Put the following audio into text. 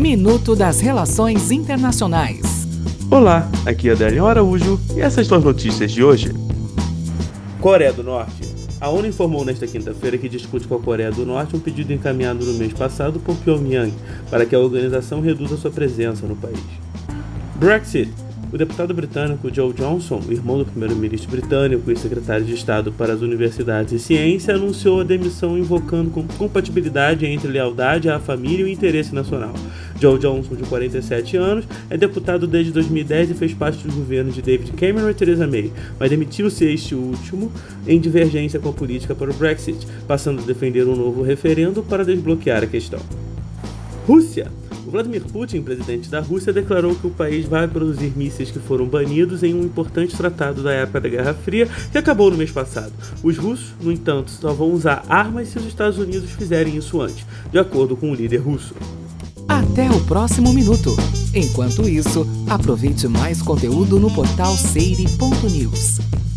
Minuto das Relações Internacionais. Olá, aqui é Adélio Araújo e essas são as notícias de hoje. Coreia do Norte. A ONU informou nesta quinta-feira que discute com a Coreia do Norte um pedido encaminhado no mês passado por Pyongyang para que a organização reduza sua presença no país. Brexit. O deputado britânico Joe Johnson, irmão do primeiro-ministro britânico e secretário de Estado para as Universidades e Ciência, anunciou a demissão invocando compatibilidade entre lealdade à família e o interesse nacional. Joe Johnson, de 47 anos, é deputado desde 2010 e fez parte do governo de David Cameron e Theresa May, mas demitiu-se este último em divergência com a política para o Brexit, passando a defender um novo referendo para desbloquear a questão. Rússia. Vladimir Putin, presidente da Rússia, declarou que o país vai produzir mísseis que foram banidos em um importante tratado da época da Guerra Fria que acabou no mês passado. Os russos, no entanto, só vão usar armas se os Estados Unidos fizerem isso antes, de acordo com o líder russo. Até o próximo minuto. Enquanto isso, aproveite mais conteúdo no portal seire.news.